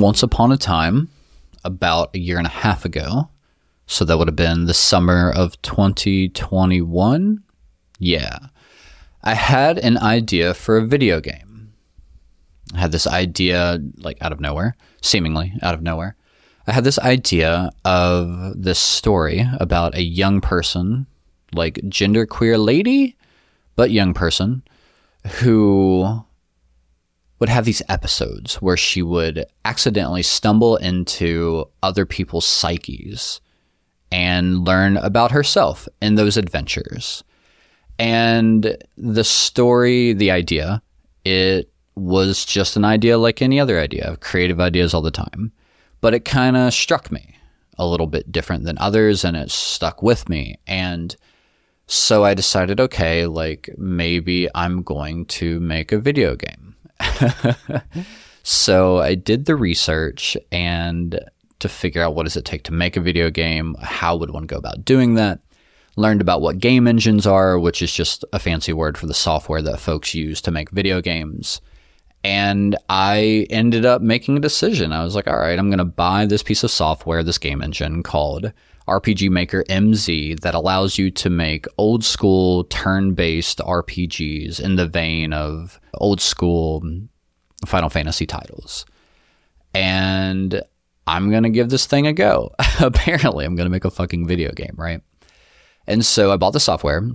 once upon a time, about a year and a half ago, so that would have been the summer of 2021. Yeah. I had an idea for a video game. I had this idea, like out of nowhere, seemingly out of nowhere. I had this idea of this story about a young person, like genderqueer lady, but young person, who would have these episodes where she would accidentally stumble into other people's psyches and learn about herself in those adventures. And the story, the idea, it was just an idea like any other idea. of creative ideas all the time. But it kind of struck me a little bit different than others and it stuck with me. And so I decided, okay, like maybe I'm going to make a video game. so I did the research and to figure out what does it take to make a video game, how would one go about doing that. Learned about what game engines are, which is just a fancy word for the software that folks use to make video games. And I ended up making a decision. I was like, all right, I'm going to buy this piece of software, this game engine called RPG Maker MZ that allows you to make old school turn based RPGs in the vein of old school Final Fantasy titles. And I'm going to give this thing a go. Apparently, I'm going to make a fucking video game, right? And so I bought the software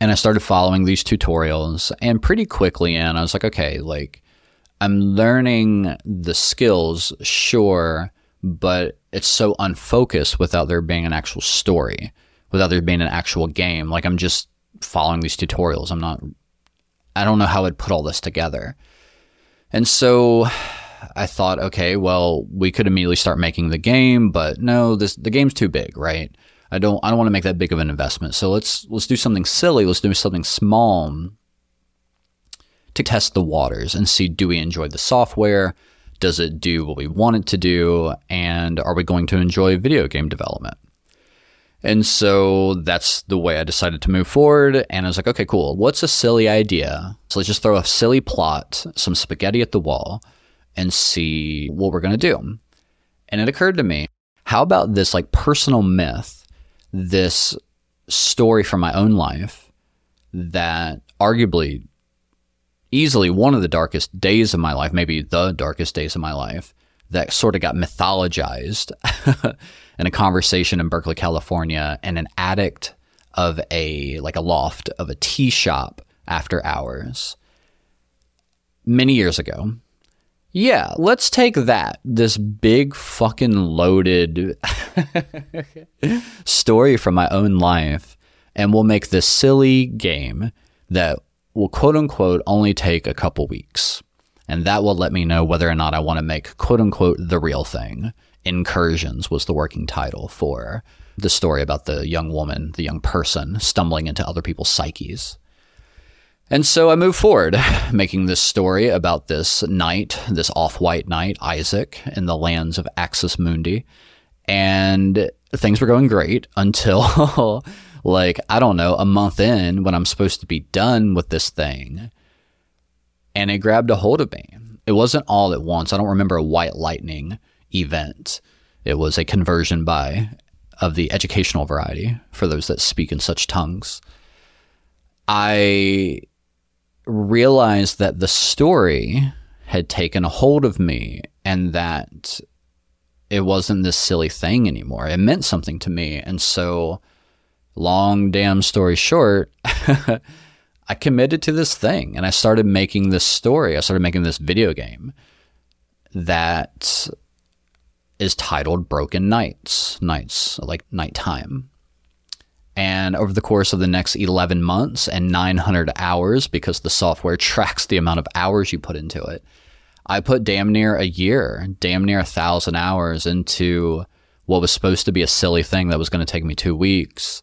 and I started following these tutorials. And pretty quickly and I was like, okay, like I'm learning the skills, sure, but it's so unfocused without there being an actual story, without there being an actual game. Like I'm just following these tutorials. I'm not, I don't know how I'd put all this together. And so I thought, okay, well, we could immediately start making the game, but no, this the game's too big, right? I don't I don't want to make that big of an investment. So let's let's do something silly. Let's do something small to test the waters and see do we enjoy the software? Does it do what we want it to do? And are we going to enjoy video game development? And so that's the way I decided to move forward. And I was like, okay, cool. What's a silly idea? So let's just throw a silly plot, some spaghetti at the wall, and see what we're going to do. And it occurred to me, how about this like personal myth, this story from my own life that arguably easily one of the darkest days of my life, maybe the darkest days of my life, that sort of got mythologized in a conversation in Berkeley, California, and an addict of a like a loft of a tea shop after hours many years ago. Yeah, let's take that. This big fucking loaded story from my own life, and we'll make this silly game that will quote unquote only take a couple weeks. And that will let me know whether or not I want to make quote unquote the real thing. Incursions was the working title for the story about the young woman, the young person stumbling into other people's psyches. And so I move forward, making this story about this knight, this off white knight, Isaac, in the lands of Axis Mundi. And things were going great until like, I don't know, a month in when I'm supposed to be done with this thing. And it grabbed a hold of me. It wasn't all at once. I don't remember a white lightning event. It was a conversion by of the educational variety for those that speak in such tongues. I realized that the story had taken a hold of me and that it wasn't this silly thing anymore. It meant something to me. And so long damn story short, I committed to this thing and I started making this story. I started making this video game that is titled Broken Nights, nights like nighttime. And over the course of the next 11 months and 900 hours, because the software tracks the amount of hours you put into it, I put damn near a year, damn near a thousand hours into what was supposed to be a silly thing that was going to take me two weeks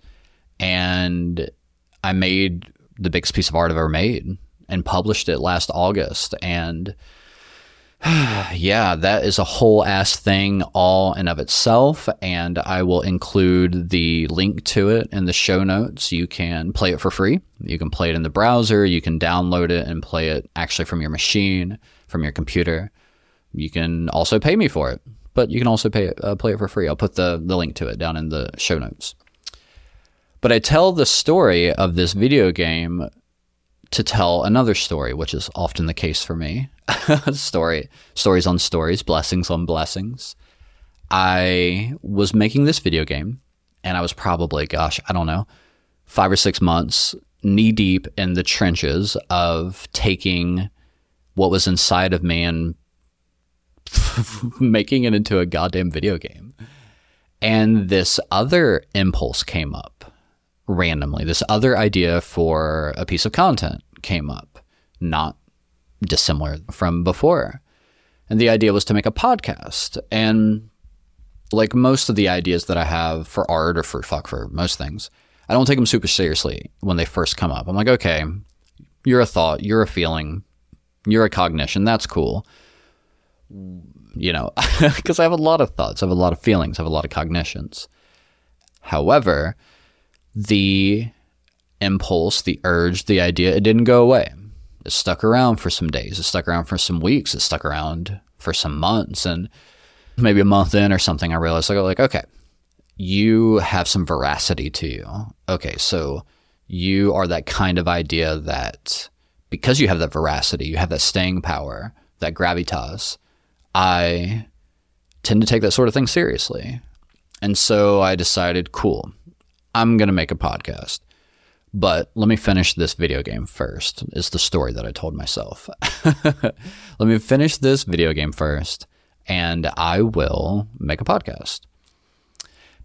and I made the biggest piece of art I've ever made and published it last August. And yeah, that is a whole ass thing all in of itself. And I will include the link to it in the show notes. You can play it for free. You can play it in the browser. You can download it and play it actually from your machine, from your computer. you can also pay me for it, but you can also pay uh, play it for free. I'll put the the link to it down in the show notes. But I tell the story of this video game to tell another story, which is often the case for me. story, stories on stories, blessings on blessings. I was making this video game, and I was probably, gosh, I don't know, five or six months knee deep in the trenches of taking what was inside of me and making it into a goddamn video game. And this other impulse came up randomly. This other idea for a piece of content came up, not dissimilar from before. And the idea was to make a podcast. And like most of the ideas that I have for art or for fuck for most things, I don't take them super seriously when they first come up. I'm like, okay, you're a thought, you're a feeling, you're a cognition. That's cool. You know, because I have a lot of thoughts, I have a lot of feelings, I have a lot of cognitions. However, the impulse, the urge, the idea, it didn't go away. It stuck around for some days. It stuck around for some weeks. It stuck around for some months. And maybe a month in or something, I realized I go like, okay, you have some veracity to you. Okay, so you are that kind of idea that because you have that veracity, you have that staying power, that gravitas, I tend to take that sort of thing seriously. And so I decided, cool, I'm going to make a podcast. But let me finish this video game first, is the story that I told myself. let me finish this video game first, and I will make a podcast.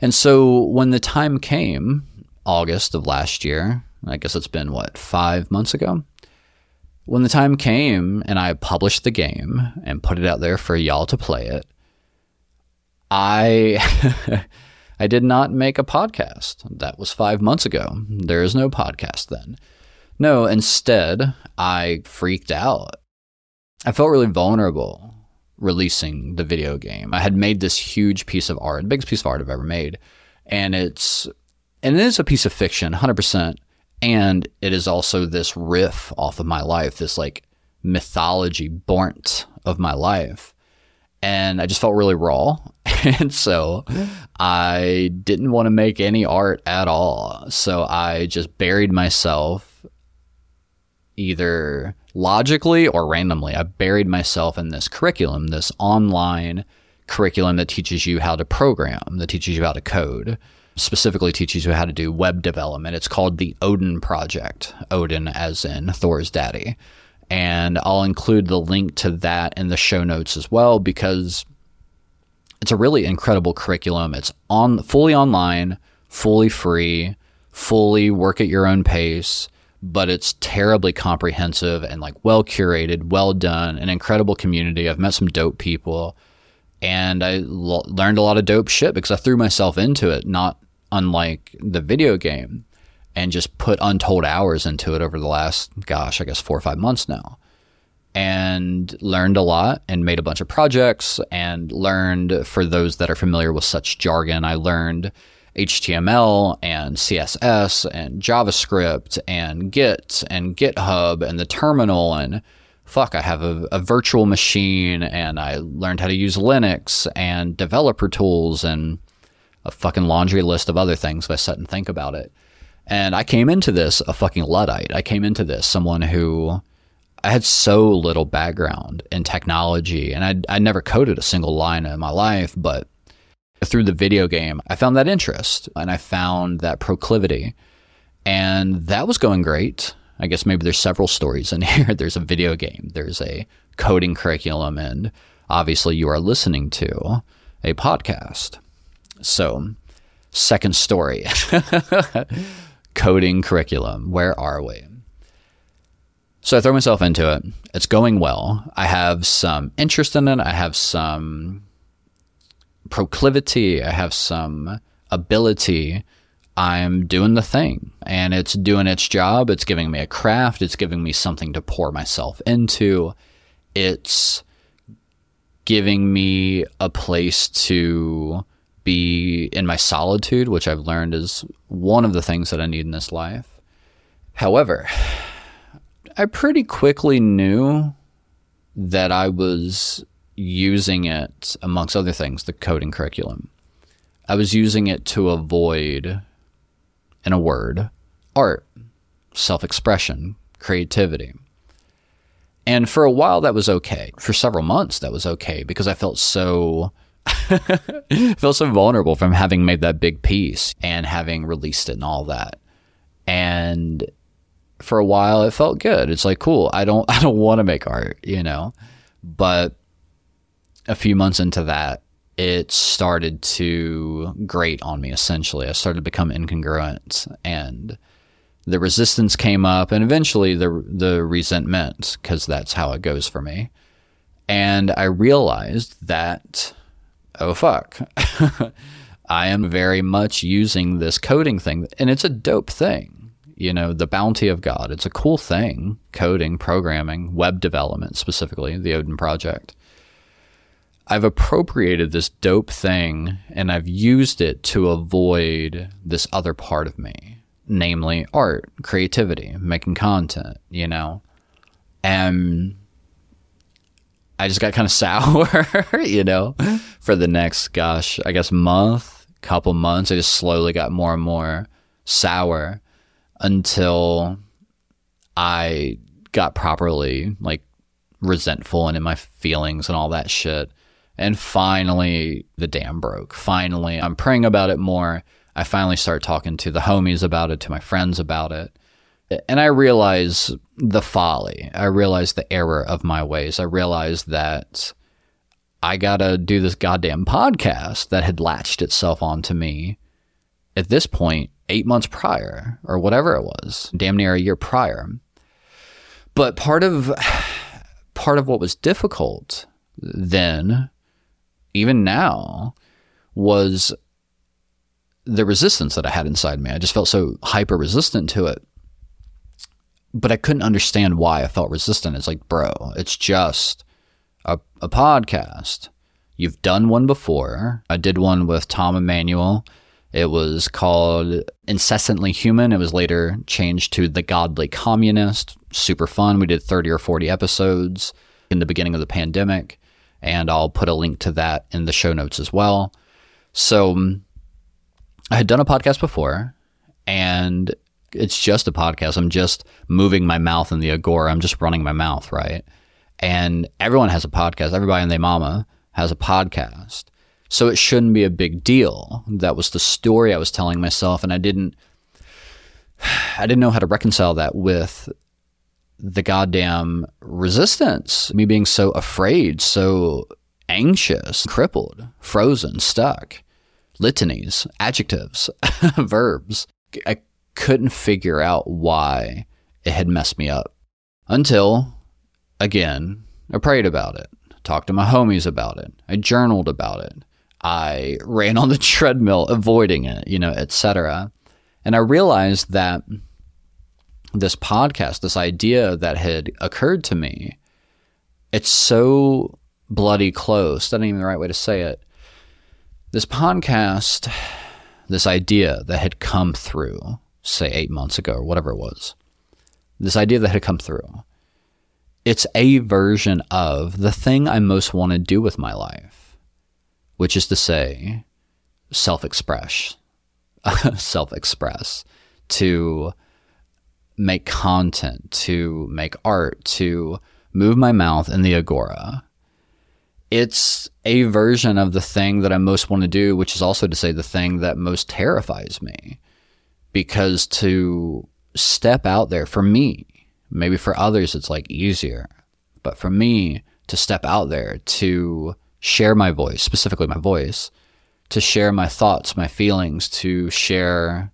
And so when the time came, August of last year, I guess it's been what, five months ago? When the time came and I published the game and put it out there for y'all to play it, I I did not make a podcast. That was five months ago. There is no podcast then. No, instead, I freaked out. I felt really vulnerable releasing the video game. I had made this huge piece of art, biggest piece of art I've ever made. And it's and it is a piece of fiction, 100%. And it is also this riff off of my life, this like mythology born of my life. And I just felt really raw and so I didn't want to make any art at all. So I just buried myself either logically or randomly. I buried myself in this curriculum, this online curriculum that teaches you how to program, that teaches you how to code, specifically teaches you how to do web development. It's called the Odin Project, Odin as in Thor's daddy. And I'll include the link to that in the show notes as well because it's a really incredible curriculum. It's on fully online, fully free, fully work at your own pace, but it's terribly comprehensive and like well curated, well done, an incredible community. I've met some dope people and I lo- learned a lot of dope shit because I threw myself into it, not unlike the video game, and just put untold hours into it over the last, gosh, I guess four or five months now. And learned a lot and made a bunch of projects and learned for those that are familiar with such jargon i learned html and css and javascript and git and github and the terminal and fuck i have a, a virtual machine and i learned how to use linux and developer tools and a fucking laundry list of other things if i sit and think about it and i came into this a fucking luddite i came into this someone who I had so little background in technology and I'd, I'd never coded a single line in my life, but through the video game, I found that interest and I found that proclivity. And that was going great. I guess maybe there's several stories in here. There's a video game, there's a coding curriculum, and obviously you are listening to a podcast. So, second story coding curriculum. Where are we? So I throw myself into it. It's going well. I have some interest in it. I have some proclivity. I have some ability. I'm doing the thing and it's doing its job. It's giving me a craft. It's giving me something to pour myself into. It's giving me a place to be in my solitude, which I've learned is one of the things that I need in this life. However, I pretty quickly knew that I was using it, amongst other things, the coding curriculum. I was using it to avoid, in a word, art, self expression, creativity. And for a while, that was okay. For several months, that was okay because I felt so. felt so vulnerable from having made that big piece and having released it and all that. And for a while it felt good. It's like cool. I don't I don't want to make art, you know. But a few months into that, it started to grate on me essentially. I started to become incongruent and the resistance came up and eventually the the resentment because that's how it goes for me. And I realized that oh fuck. I am very much using this coding thing and it's a dope thing. You know, the bounty of God. It's a cool thing. Coding, programming, web development specifically, the Odin project. I've appropriated this dope thing and I've used it to avoid this other part of me, namely art, creativity, making content, you know. And I just got kind of sour, you know, for the next, gosh, I guess month, couple months. I just slowly got more and more sour until I got properly like resentful and in my feelings and all that shit. And finally, the dam broke. Finally, I'm praying about it more. I finally start talking to the homies about it, to my friends about it. And I realize the folly. I realize the error of my ways. I realize that I got to do this goddamn podcast that had latched itself onto me at this point, eight months prior, or whatever it was, damn near a year prior. But part of part of what was difficult then even now, was the resistance that I had inside me. I just felt so hyper resistant to it. But I couldn't understand why I felt resistant. It's like, bro, it's just a, a podcast. You've done one before. I did one with Tom Emanuel. It was called Incessantly Human. It was later changed to The Godly Communist. Super fun. We did 30 or 40 episodes in the beginning of the pandemic and I'll put a link to that in the show notes as well. So I had done a podcast before, and it's just a podcast. I'm just moving my mouth in the Agora. I'm just running my mouth, right? And everyone has a podcast. Everybody and their mama has a podcast. So it shouldn't be a big deal. That was the story I was telling myself, and I didn't I didn't know how to reconcile that with the goddamn resistance, me being so afraid, so anxious, crippled, frozen, stuck, litanies, adjectives, verbs. I couldn't figure out why it had messed me up until, again, I prayed about it, talked to my homies about it, I journaled about it, I ran on the treadmill avoiding it, you know, etc. And I realized that this podcast, this idea that had occurred to me, it's so bloody close. That's not even the right way to say it. This podcast, this idea that had come through, say eight months ago or whatever it was, this idea that had come through, it's a version of the thing I most want to do with my life, which is to say, self express, self express, to make content, to make art, to move my mouth in the Agora. It's a version of the thing that I most want to do, which is also to say the thing that most terrifies me. Because to step out there for me, maybe for others it's like easier, but for me to step out there to share my voice, specifically my voice, to share my thoughts, my feelings, to share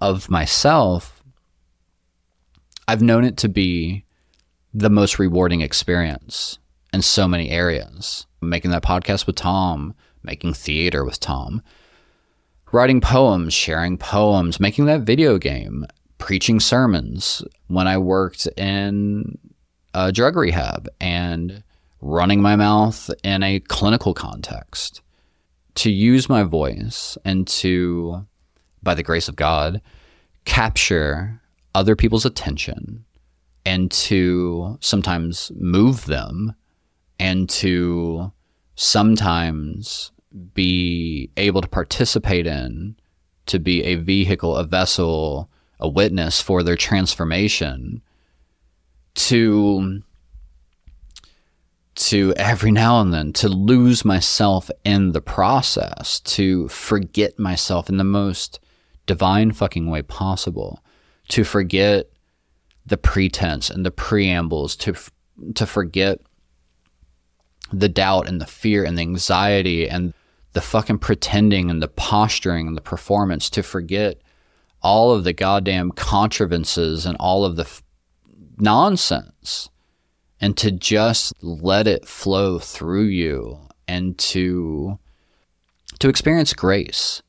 of myself I've known it to be the most rewarding experience in so many areas. Making that podcast with Tom, making theater with Tom, writing poems, sharing poems, making that video game, preaching sermons when I worked in a drug rehab and running my mouth in a clinical context. To use my voice and to, by the grace of God, capture other people's attention and to sometimes move them and to sometimes be able to participate in, to be a vehicle, a vessel, a witness for their transformation, to to every now and then to lose myself in the process, to forget myself in the most divine fucking way possible, to forget the pretense and the preambles, to to forget the doubt and the fear and the anxiety and the fucking pretending and the posturing and the performance, to forget all of the goddamn contrivances and all of the f- nonsense. And to just let it flow through you and to to experience grace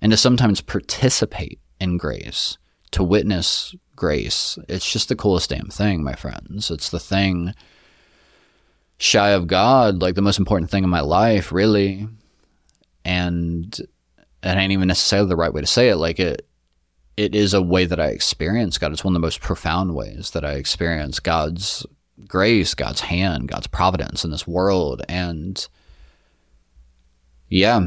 and to sometimes participate in grace to witness grace. It's just the coolest damn thing my friends. It's the thing shy of god like the most important thing in my life really and it ain't even necessarily the right way to say it like it it is a way that I experience God. It's one of the most profound ways that I experience God's grace, God's hand, God's providence in this world. And yeah.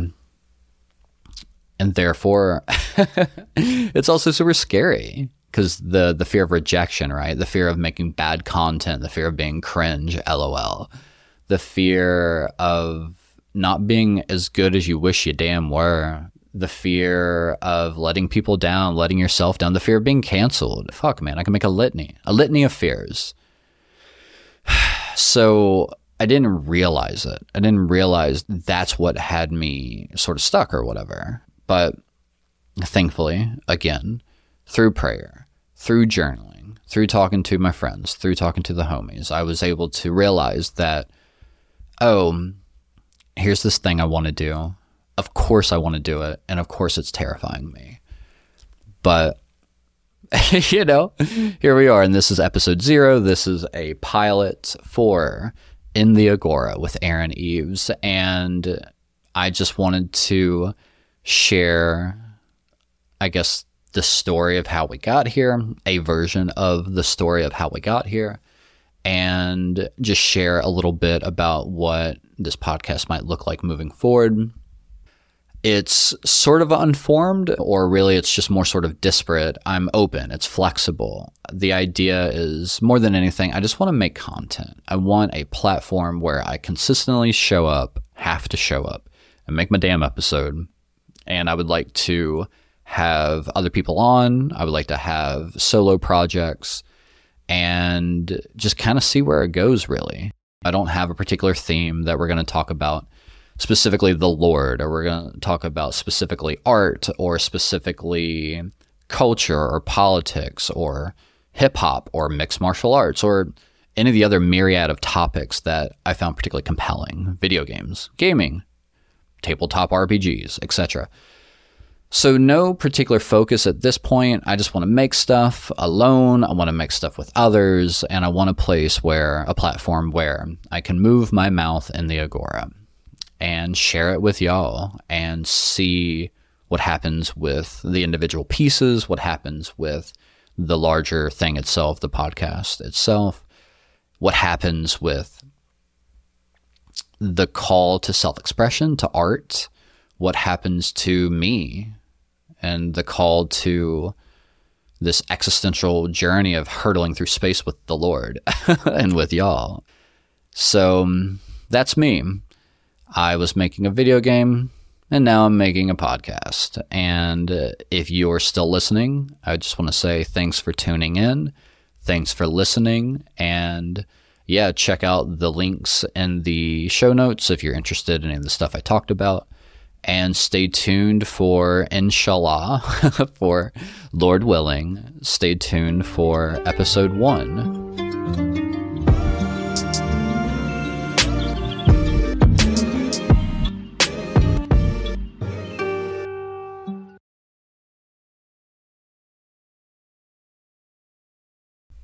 And therefore, it's also super scary because the, the fear of rejection, right? The fear of making bad content, the fear of being cringe, lol. The fear of not being as good as you wish you damn were. The fear of letting people down, letting yourself down, the fear of being canceled. Fuck, man, I can make a litany, a litany of fears so I didn't realize it. I didn't realize that's what had me sort of stuck or whatever. But thankfully, again, through prayer, through journaling, through talking to my friends, through talking to the homies, I was able to realize that, oh, here's this thing I want to do. Of course, I want to do it. And of course, it's terrifying me. But you know, here we are, and this is episode zero. This is a pilot for In the Agora with Aaron Eves. And I just wanted to share, I guess, the story of how we got here, a version of the story of how we got here, and just share a little bit about what this podcast might look like moving forward it's sort of unformed, or really it's just more sort of disparate. I'm open, it's flexible. The idea is more than anything, I just want to make content. I want a platform where I consistently show up, have to show up, and make my damn episode. And I would like to have other people on, I would like to have solo projects, and just kind of see where it goes, really. I don't have a particular theme that we're going to talk about specifically the Lord, or we're going to talk about specifically art, or specifically culture, or politics, or hip hop, or mixed martial arts, or any of the other myriad of topics that I found particularly compelling video games, gaming, tabletop RPGs, etc. So, no particular focus at this point. I just want to make stuff alone. I want to make stuff with others. And I want a place where, a platform where I can move my mouth in the Agora and share it with y'all and see what happens with the individual pieces, what happens with the larger thing itself, the podcast itself, what happens with the call to self expression, to art, what happens to me, and the call to this existential journey of hurtling through space with the Lord and with y'all. So that's me. I was making a video game and now I'm making a podcast. And uh, if you're still listening, I just want to say thanks for tuning in. Thanks for listening. And yeah, check out the links in the show notes if you're interested in any of the stuff I talked about. And stay tuned for, inshallah, for Lord willing, stay tuned for episode one